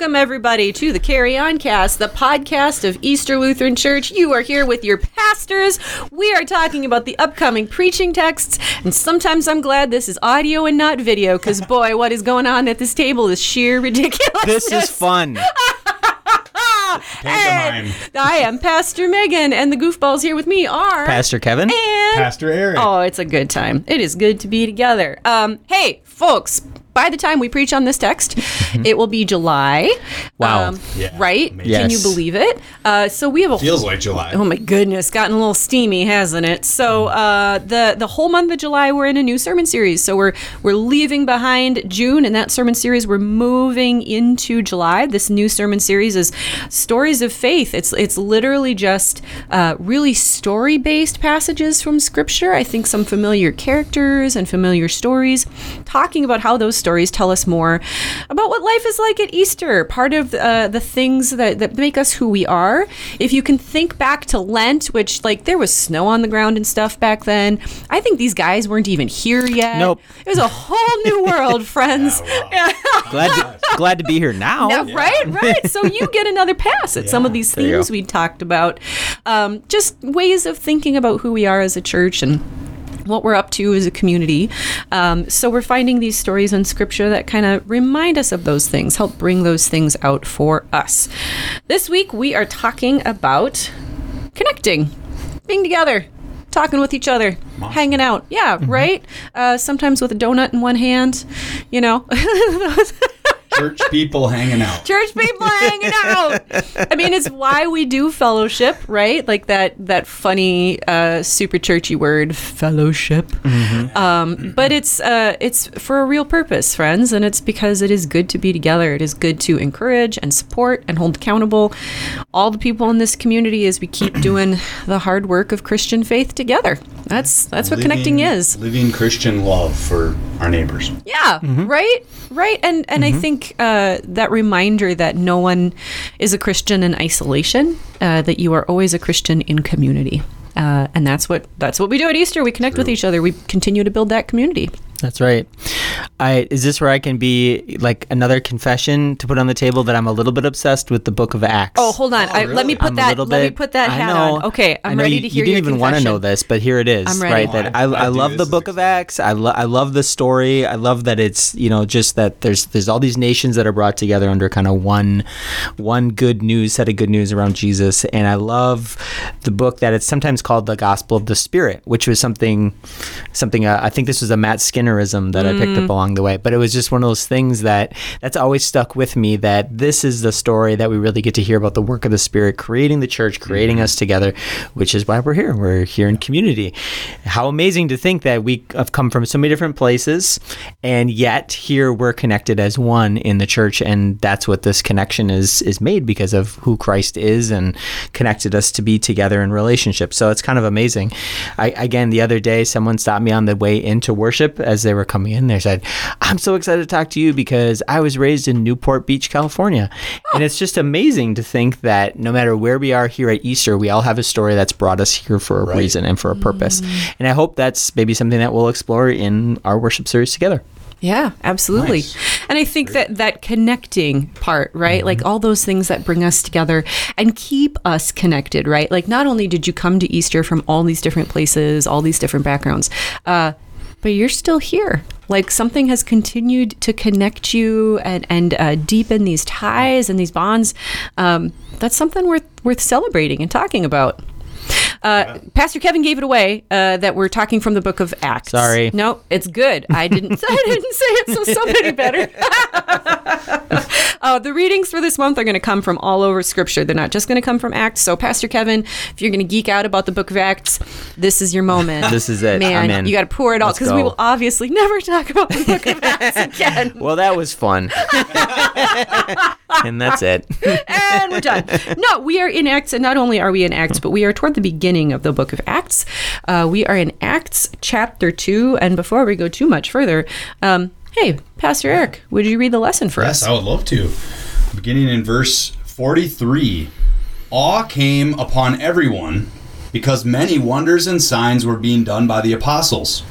Welcome, everybody, to the Carry On Cast, the podcast of Easter Lutheran Church. You are here with your pastors. We are talking about the upcoming preaching texts, and sometimes I'm glad this is audio and not video, because boy, what is going on at this table is sheer ridiculous. This is fun. And I am Pastor Megan, and the goofballs here with me are Pastor Kevin. and Pastor Erik. Oh, it's a good time. It is good to be together. Um, hey, folks. By the time we preach on this text, it will be July. Wow. Um, Yeah, right? amazing. Can you believe it? Uh, so we have a Feels like July. Oh my goodness, gotten a little steamy, hasn't it? So uh, the the whole month of July, we're in a new sermon series. So we're we're leaving behind June and that sermon series. We're moving into July. This new sermon series is stories of faith. It's it's literally just uh, really story based passages from Scripture. I think some familiar characters and familiar stories, talking about how those stories tell us more about what life is like at Easter. Part of uh, the things that, that make us who we are. If you can think back to Lent, which like there was snow on the ground and stuff back then, I think these guys weren't even here yet. Nope. It was a whole new world, friends. Yeah. Glad to, glad to be here now. Yeah, Right, right. So you get another pass at some of these themes we talked about. Um, just ways of thinking about who we are as a church and what we're up to as a community. Um, so we're finding these stories in scripture that kind of remind us of those things, help bring those things out for us. This week we are talking about connecting, being together. Talking with each other, hanging out. Yeah, right? Uh, sometimes with a donut in one hand, you know. Church people hanging out. church people hanging out. I mean, it's why we do fellowship, right? Like that that funny uh, super churchy word, fellowship. Um, but it's uh, it's for a real purpose, friends, and it's because it is good to be together. It is good to encourage and support and hold accountable all the people in this community as we keep doing the hard work of Christian faith together. That's that's what connecting is. Living Christian love for our neighbors. Yeah, right, right, and and I think uh, that reminder that no one is a Christian in isolation, uh, that you are always a Christian in community, uh, and that's what that's what we do at Easter. We connect with each other. We continue to build that community. That's right. I is this where I can be like another confession to put on the table that I'm a little bit obsessed with the Book of Acts. Oh, hold on. I, let me put I'm that. little Let me put that I hat know. on. Okay, I'm ready you, to hear You didn't your even want to know this, but here it is. I'm ready. Right, Oh, that I- I, I I love the is Book of Acts. I, lo- I love the story. I love that it's you know just that there's there's all these nations that are brought together under kind of one one good news set of good news around Jesus, and I love the book that it's sometimes called the Gospel of the Spirit, which was something something uh, I think this was a Matt Skinnerism that I picked Mm. up along the way, but it was just one of those things that that's always stuck with me. That this is the story that we really get to hear about the work of the Spirit creating the church, creating Mm-hmm. us together, which is why we're here. We're here in community. How amazing to think that we have come from so many different places, and yet here we're connected as one in the church, and that's what this connection is is made because of who Christ is and connected us to be together in relationship. So it's kind of amazing. I again the other day someone stopped me on the way into worship as they were coming in. They said, "I'm so excited to talk to you because I was raised in Newport Beach, California," and it's just amazing to think that no matter where we are here at Easter, we all have a story that's brought us here for a Right. reason and for a purpose. And I hope that's maybe something that we'll explore in our worship series together. Yeah, absolutely. Nice. And I think that that connecting part, right? Mm-hmm. Like all those things that bring us together and keep us connected, right? Like not only did you come to Easter from all these different places, all these different backgrounds, uh, but you're still here. Like something has continued to connect you and and uh, deepen these ties and these bonds. Um, that's something worth worth celebrating and talking about. Uh, Pastor Kevin gave it away uh, that we're talking from the book of Acts. Sorry. No, it's good. I didn't. I didn't say it, so somebody better. uh, the readings for this month are going to come from all over Scripture. They're not just going to come from Acts. So, Pastor Kevin, if you're going to geek out about the book of Acts, this is your moment. This is it. man. I'm in. You got to pour it out Let's because we will obviously never talk about the book of Acts again. Well, that was fun. and that's it. and we're done. No, we are in Acts, and not only are we in Acts, but we are toward the beginning of the book of Acts. Uh, we are in Acts chapter 2. And before we go too much further, um, hey, Pastor Erik, would you read the lesson for Yes, us? Yes, I would love to. Beginning in verse 43 Awe came upon everyone because many wonders and signs were being done by the apostles.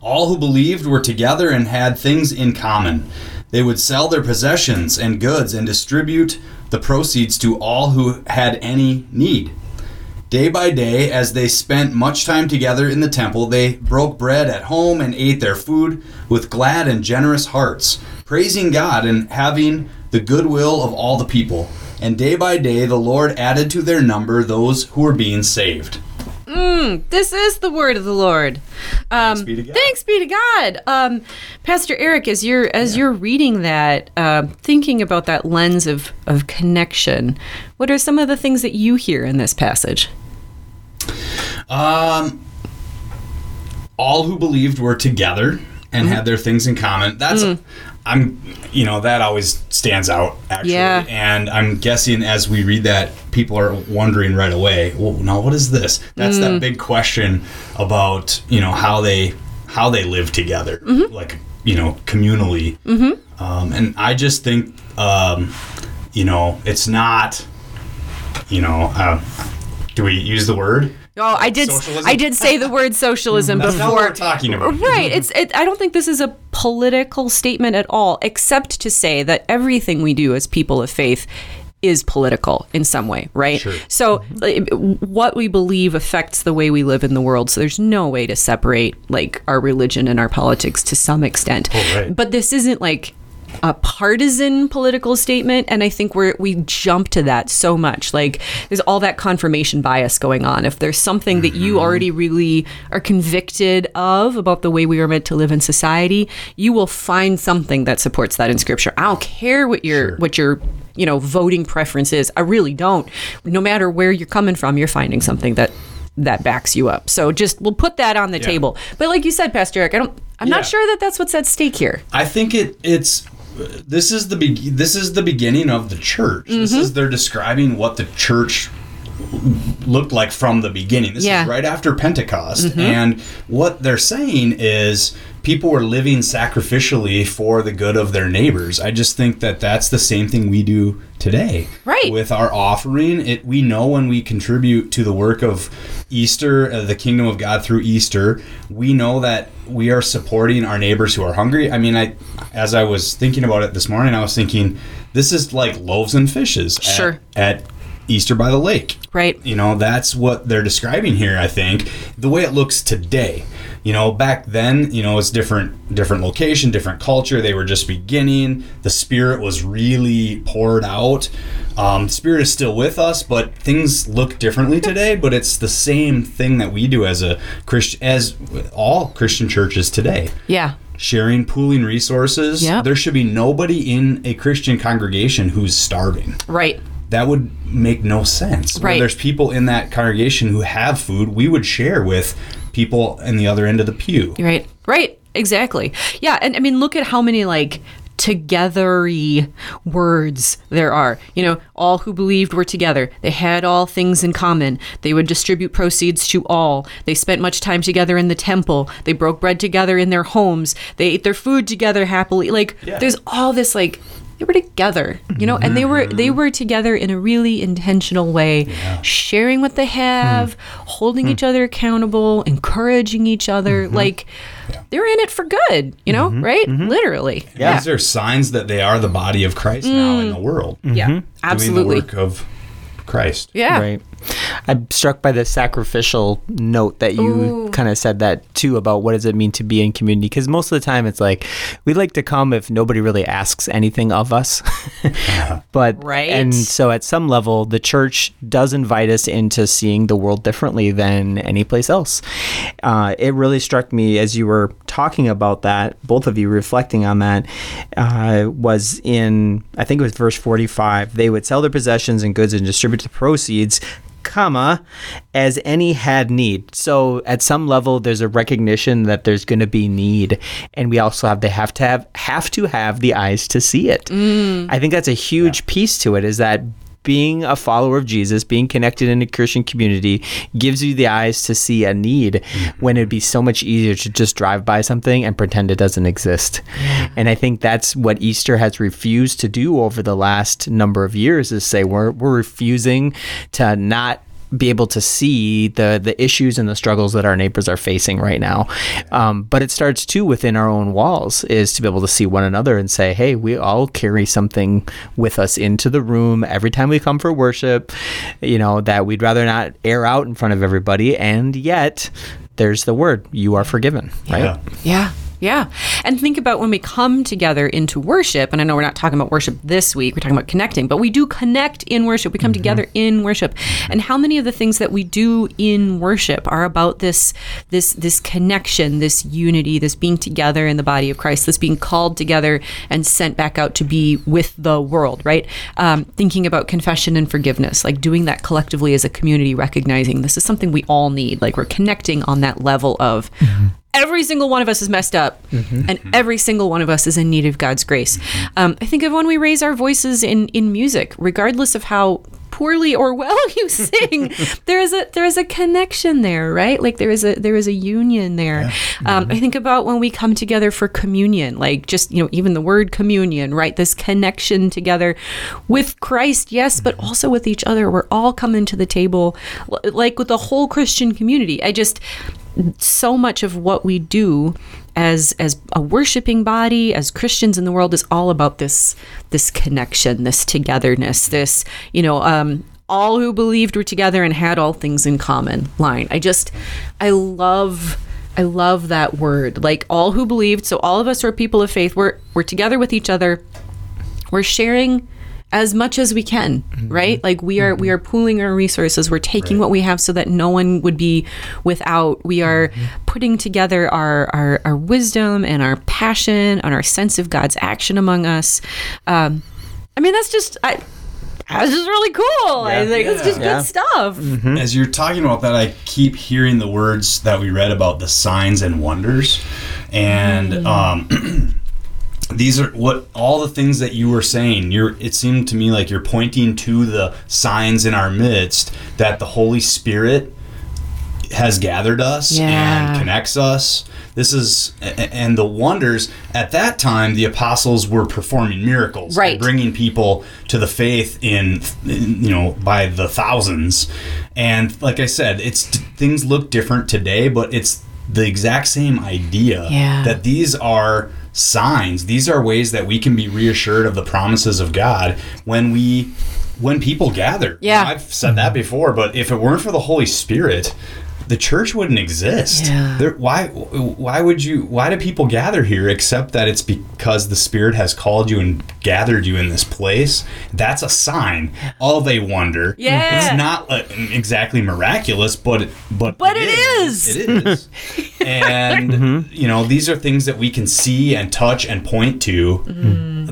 All who believed were together and had things in common. they would sell their possessions and goods and distribute the proceeds to all who had any need. Day by day, as they spent much time together in the temple, they broke bread at home and ate their food with glad and generous hearts, praising God and having the goodwill of all the people. And day by day, the Lord added to their number those who were being saved. This is the word of the Lord. Um, Thanks be to God. Thanks be to God. Um, Pastor Erik, as you're as you're reading that, uh, thinking about that lens of of connection, what are some of the things that you hear in this passage? Um, all who believed were together and Mm-hmm. had their things in common. That's Mm. I'm you know that always stands out actually. Yeah. And I'm guessing as we read that, people are wondering right away. Well, now what is this? That's Mm. that big question about you know how they how they live together, Mm-hmm. like you know communally. Mm-hmm. Um, and I just think um, you know it's not you know. Uh, do we use the word? Oh, I did. Socialism? I did say the word socialism That's not what before. we're talking about. Right. It's. It, I don't think this is a political statement at all, except to say that everything we do as people of faith is political in some way, right? Sure. So, what we believe affects the way we live in the world. So, there's no way to separate like our religion and our politics to some extent. Oh, right. But this isn't like a partisan political statement and i think we're we jump to that so much. Like there's all that confirmation bias going on. If there's something that Mm-hmm. you already really are convicted of about the way we are meant to live in society you will find something that supports that in scripture. I don't care what your what your you know voting preference is. I really don't. No matter where you're coming from you're finding something that that backs you up. So just we'll put that on the table. But like you said pastor erik i don't i'm Yeah. not sure that that's what's at stake here. I think it it's this is the be- this is the beginning of the church. This Mm-hmm. is they're describing what the church looked like from the beginning. This Yeah. Mm-hmm. is right after Pentecost, and what they're saying is people were living sacrificially for the good of their neighbors. I just think that that's the same thing we do today. Right. With our offering, it we know when we contribute to the work of Easter, uh, the kingdom of God through Easter, we know that we are supporting our neighbors who are hungry. I mean, I as I was thinking about it this morning, I was thinking this is like loaves and fishes at- Sure. at Easter by the lake. right You know, that's what they're describing here, I think. The way it looks today. You know, back then, you know, it's different different location, different culture. They were just beginning. The spirit was really poured out. Um, spirit is still with us, but things look differently today, but it's the same thing that we do as a Christian as all Christian churches today yeah sharing, pooling resources. Yep. There should be nobody in a Christian congregation who's starving. right That would make no sense. Where Right. there's people in that congregation who have food, we would share with people in the other end of the pew. Right. Right. Exactly. Yeah. And I mean, look at how many like togethery words there are. You know, all who believed were together. They had all things in common. They would distribute proceeds to all. They spent much time together in the temple. They broke bread together in their homes. They ate their food together happily. Like Yeah. there's all this like they were together, you know, and they were they mm-hmm. were together in a really intentional way, sharing what they hmm. have, holding hmm. each other accountable, encouraging each other. Mm-hmm. Like they're in it for good, you know, mm-hmm. right? Literally. Yeah. These are signs that they are the body of Christ now in mm. the world. Yeah. Doing Absolutely. the work of Christ. Yeah. Right. I'm struck by the sacrificial note that you kind of said that too about what does it mean to be in community because most of the time it's like we like to come if nobody really asks anything of us. but Right. and so at some level the church does invite us into seeing the world differently than any place else. Uh, it really struck me as you were talking about that, both of you reflecting on that, uh, was in I think it was verse 45. They would sell their possessions and goods and distribute the proceeds comma as any had need. So at some level there's a recognition that there's going to be need and we also have to have to have have to have the eyes to see it. Mm. I think that's a huge piece to it is that being a follower of Jesus, being connected in a Christian community, gives you the eyes to see a need mm-hmm. when it'd be so much easier to just drive by something and pretend it doesn't exist. Mm-hmm. And I think that's what Easter has refused to do over the last number of years is say we're, we're refusing to not be able to see the the issues and the struggles that our neighbors are facing right now. Um, but it starts too within our own walls is to be able to see one another and say, hey, we all carry something with us into the room every time we come for worship. You know that we'd rather not air out in front of everybody, and yet there's the word you are forgiven right Yeah. Yeah. Yeah. And think about when we come together into worship, and I know we're not talking about worship this week, we're talking about connecting, but we do connect in worship. We come together in worship. And how many of the things that we do in worship are about this this this connection, this unity, this being together in the body of Christ, this being called together and sent back out to be with the world, right? Um, thinking about confession and forgiveness, like doing that collectively as a community, recognizing this is something we all need. Like we're connecting on that level of every single one of us is messed up and every single one of us is in need of god's grace. Um, i think of when we raise our voices in, in music regardless of how poorly or well you sing there is a there is a connection there right? Like there is a there is a union there. Um, i think about when we come together for communion like just you know even the word communion right? This connection together with christ yes but also with each other. We're all coming to the table like with the whole christian community. I just so much of what we do as as a worshiping body as Christians in the world is all about this this connection this togetherness this you know um all who believed were together and had all things in common line. I just i love i love that word. Like all who believed so all of us are people of faith we're we're together with each other. We're sharing as much as we can mm-hmm. right? Like we are we mm-hmm. are pooling our resources. We're taking what we have so that no one would be without. We are mm-hmm. putting together our, our our wisdom and our passion and our sense of god's action among us. Um i mean that's just i that's just really cool. I think it's just Yeah. good stuff As you're talking about that, I keep hearing the words that we read about the signs and wonders, and mm. um, these are what all the things that you were saying. You're. It seemed to me like you're pointing to the signs in our midst that the Holy Spirit has gathered us Yeah. and connects us. This is and the wonders at that time. The apostles were performing miracles, Right. bringing people to the faith in, in, you know by the thousands. And like I said, it's things look different today, but it's the exact same idea Yeah. that these are signs. These are ways that we can be reassured of the promises of God when we when people gather. Yeah. I've said that before, but if it weren't for the Holy Spirit, the church wouldn't exist. Yeah. There, why why would you why do people gather here except that it's because the Spirit has called you and gathered you in this place? That's a sign All they wonder. Yeah. It's not uh, exactly miraculous, but it, but But it is. It is. and you know, these are things that we can see and touch and point to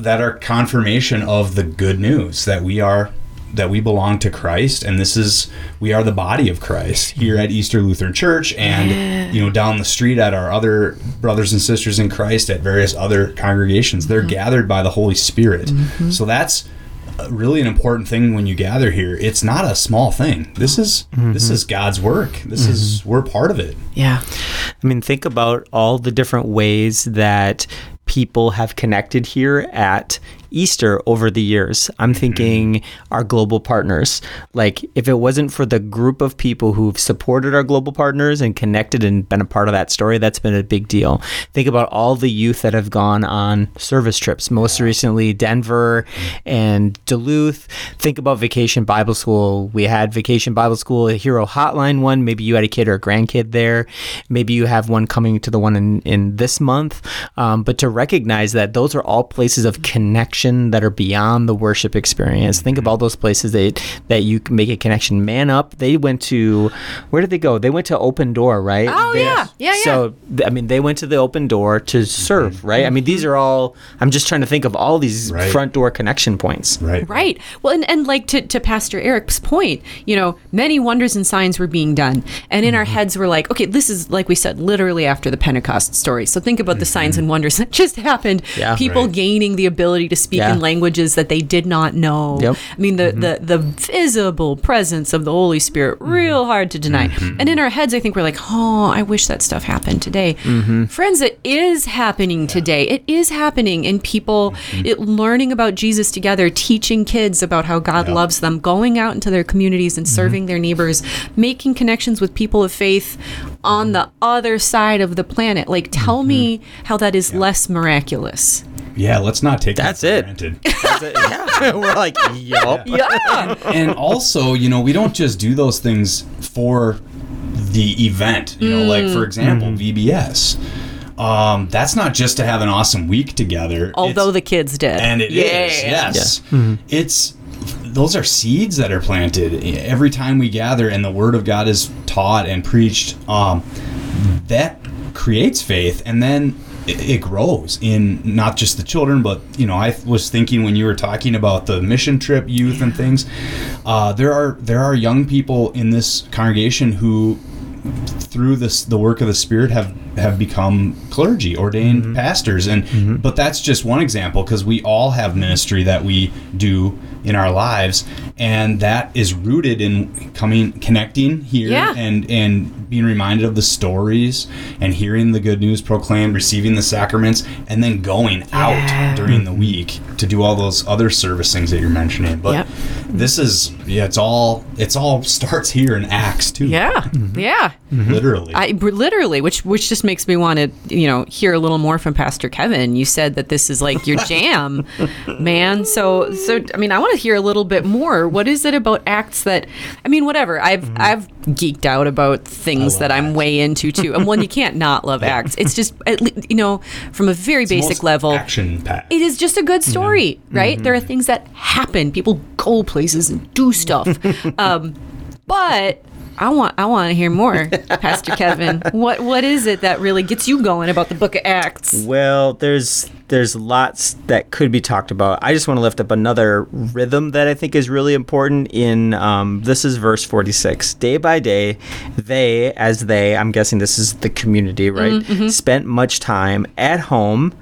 that are confirmation of the good news that we are that we belong to Christ and this is we are the body of Christ here at Easter Lutheran Church and you know down the street at our other brothers and sisters in Christ at various other congregations. They're mm-hmm. gathered by the Holy Spirit. Mm-hmm. So that's really an important thing when you gather here. It's not a small thing. This is mm-hmm. this is God's work. This is we're part of it. Yeah. I mean, think about all the different ways that people have connected here at Easter over the years. I'm thinking our global partners. Like, if it wasn't for the group of people who've supported our global partners and connected and been a part of that story, that's been a big deal. Think about all the youth that have gone on service trips, most recently Denver and Duluth. Think about Vacation Bible School. We had Vacation Bible School, a Hero Hotline one. Maybe you had a kid or a grandkid there. Maybe you have one coming to the one in, in this month. Um, but to recognize that those are all places of connection that are beyond the worship experience. Think of mm-hmm. all those places that, that you can make a connection. Man Up, they went to, where did they go? They went to Open Door, right? Oh, They- yeah. Yeah, yeah. So, th- I mean, they went to the Open Door to mm-hmm. serve, right? I mean, these mm-hmm. are all, I'm just trying to think of all these Right. front door connection points. right Right. Well, and, and like to, to Pastor Erik's point, you know, many wonders and signs were being done. And in our heads, we're like, okay, this is, like we said, literally after the Pentecost story. So think about the signs and wonders that just happened. Yeah. People Right. gaining the ability to speak Yeah. in languages that they did not know. Yep. I mean, the, mm-hmm. the, the visible presence of the Holy Spirit, mm-hmm. real hard to deny. Mm-hmm. And in our heads, I think we're like, oh, I wish that stuff happened today. Friends, it is happening today. It is happening in people it, learning about Jesus together, teaching kids about how God loves them, going out into their communities and serving their neighbors, making connections with people of faith on the other side of the planet. Like, tell me how that is less miraculous. Yeah, let's not take That's that it. granted. That's it. Yeah. We're like, yup. Yeah. and also, you know, we don't just do those things for the event. You know, like for example, VBS. Um, that's not just to have an awesome week together. Although It's- the kids did. and it is Yeah. yes, it's those are seeds that are planted every time we gather and the word of God is taught and preached. Um, that creates faith, and then it, grows in not just the children, but you know, I was thinking when you were talking about the mission trip youth and things. Uh, there are there are young people in this congregation who through this the work of the spirit have have become clergy ordained mm-hmm. pastors. And mm-hmm. but that's just one example because we all have ministry that we do in our lives. And that is rooted in coming connecting here Yeah. and and being reminded of the stories and hearing the good news proclaimed receiving the sacraments and then going out during the week to do all those other service things that you're mentioning. But Yep. this is yeah it's all it's all starts here in acts too. Yeah. Mm-hmm. Yeah. literally. I literally, which which just makes me want to, you know, hear a little more from Pastor Kevin. You said that this is like your jam, man. So so I mean, I want to hear a little bit more. What is it about acts that I mean, whatever. I've mm-hmm. I've geeked out about things that I'm Acts. way into too. And one you can't not love acts. It's just at le- you know, from a very basic level, action packed. it is just a good mm-hmm. story, right? Mm-hmm. There are things that happen. People go places and do stuff. um, but I want I want to hear more, Pastor Kevin. What what is it that really gets you going about the Book of Acts? Well, there's there's lots that could be talked about. I just want to lift up another rhythm that I think is really important. In um, this is verse 46. Day by day, they, as they, I'm guessing this is the community, right? Spent much time at home,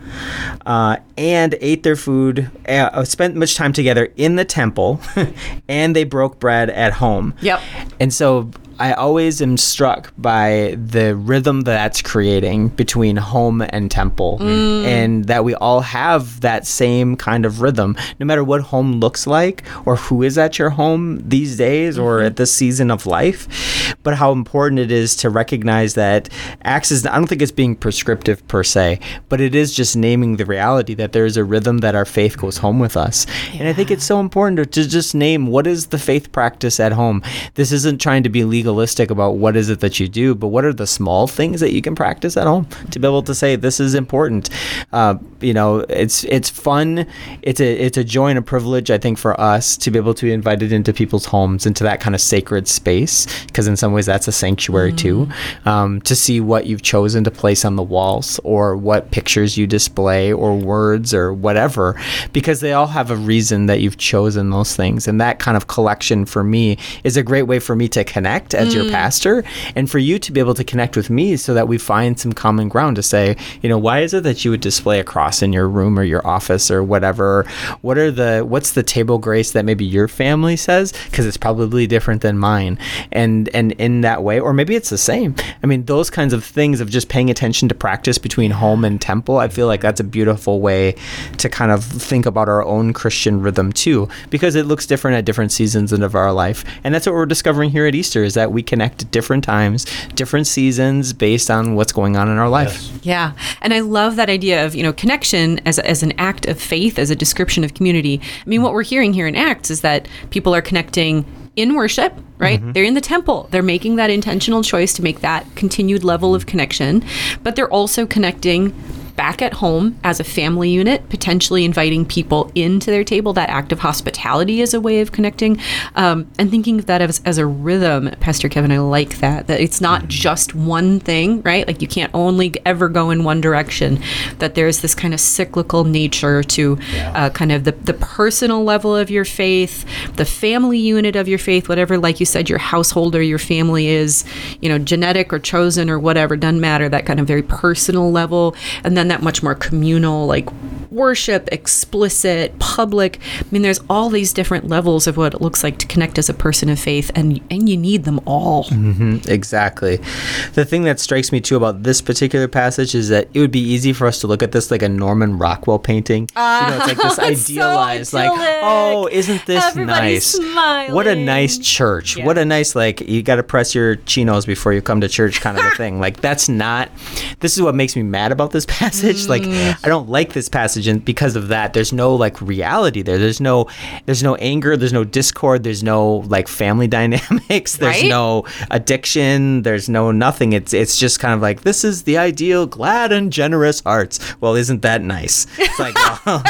uh, and ate their food. Uh, spent much time together in the temple, and they broke bread at home. Yep. And so I always am struck by the rhythm that's creating between home and temple, mm. and that we all have that same kind of rhythm, no matter what home looks like or who is at your home these days or mm-hmm. at this season of life. But how important it is to recognize that Acts is, I don't think it's being prescriptive per se, but it is just naming the reality that there is a rhythm that our faith goes home with us. And I think it's so important to, to just name what is the faith practice at home. This isn't trying to be legalistic about what is it that you do, but what are the small things that you can practice at home to be able to say this is important. Uh, you know, it's it's fun. It's a it's a joy and a privilege I think for us to be able to be invited into people's homes into that kind of sacred space because in some ways that's a sanctuary too. Um, to see what you've chosen to place on the walls or what pictures you display or words or whatever because they all have a reason that you've chosen those things and that kind of collection for me is a great way for me to connect as your mm. pastor and for you to be able to connect with me so that we find some common ground to say you know why is it that you would display a cross in your room or your office or whatever? What are the what's the table grace that maybe your family says? Because it's probably different than mine. And and in that way or maybe it's the same. I mean those kinds of things of just paying attention to practice between home and temple i feel like that's a beautiful way to kind of think about our own christian rhythm too because it looks different at different seasons of our life. And that's what we're discovering here at easter is that we connect at different times different seasons based on what's going on in our life Yeah. And I love that idea of, you know, connection as, as an act of faith, as a description of community. I mean, what we're hearing here in Acts is that people are connecting in worship, right? Mm-hmm. They're in the temple. They're making that intentional choice to make that continued level of connection, but they're also connecting back at home as a family unit, potentially inviting people into their table. That act of hospitality is a way of connecting, um, and thinking of that as, as a rhythm. Pastor Kevin, I like that. That it's not just one thing, right? Like you can't only ever go in one direction. That there's this kind of cyclical nature to uh, kind of the the personal level of your faith, the family unit of your faith, whatever, like you said, your household or your family is, you know, genetic or chosen or whatever, doesn't matter. That kind of very personal level, and then that much more communal, like worship, explicit, public. I mean, there's all these different levels of what it looks like to connect as a person of faith, and and you need them all. Exactly. The thing that strikes me too about this particular passage is that it would be easy for us to look at this like a Norman Rockwell painting. you know, it's like this it's so idealized, like, oh, isn't this Everybody's nice? What a nice church. Yeah. What a nice like you got to press your chinos before you come to church kind of a thing. Like that's not. This is what makes me mad about this passage. Like Mm. I don't like this passage, and because of that, there's no like reality there. There's no, there's no anger. There's no discord. There's no like family dynamics. There's Right? no addiction. There's no nothing. It's it's just kind of like this is the ideal glad and generous hearts. Well, isn't that nice? It's like well,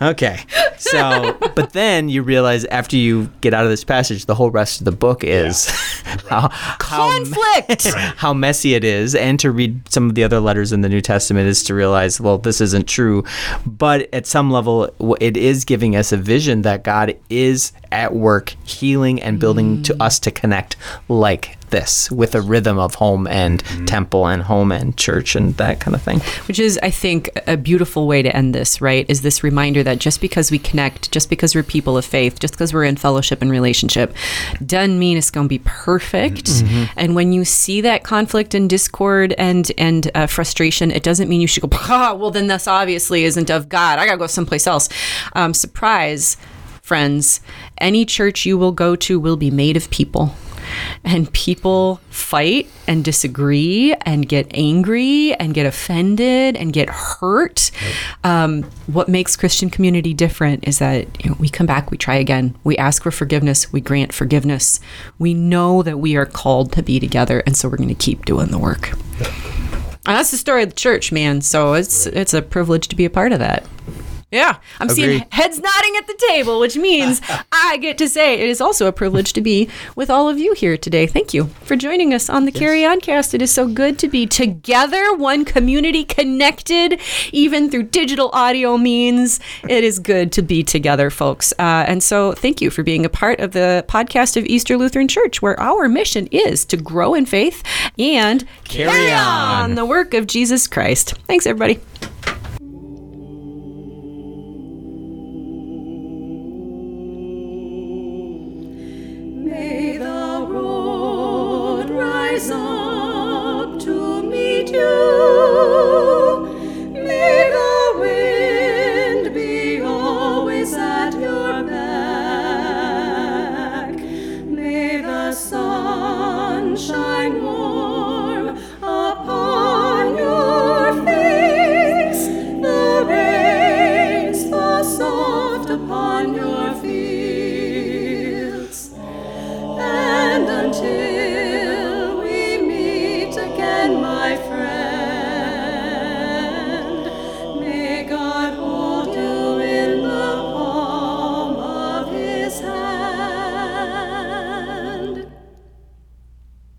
okay. So, but then you realize after you get out of this passage, the whole rest of the book is how, how Conflict. how messy it is, and to read some of the other letters in the New Testament is to realize, well, this isn't true. But at some level, it is giving us a vision that God is at work healing and building to mm. us to connect like this with a rhythm of home and temple and home and church and that kind of thing. Which is, I think, a beautiful way to end this, right? Is this reminder that just because we connect, just because we're people of faith, just because we're in fellowship and relationship, doesn't mean it's going to be perfect. And when you see that conflict and discord and and uh, frustration, it doesn't mean you should go, ah, well, then this obviously isn't of God. I got to go someplace else. Um, surprise, friends, any church you will go to will be made of people and people fight and disagree and get angry and get offended and get hurt. Um, what makes Christian community different is that you know, we come back, we try again, we ask for forgiveness, we grant forgiveness. We know that we are called to be together, and so we're going to keep doing the work. And that's the story of the church, man. So it's it's a privilege to be a part of that. Yeah, I'm seeing heads nodding at the table, which means I get to say it is also a privilege to be with all of you here today. Thank you for joining us on the Carry On Cast. It is so good to be together, one community connected, even through digital audio means. It is good to be together, folks. Uh, and so, thank you for being a part of the podcast of Easter Lutheran Church, where our mission is to grow in faith and Carry on. the work of Jesus Christ. Thanks, everybody.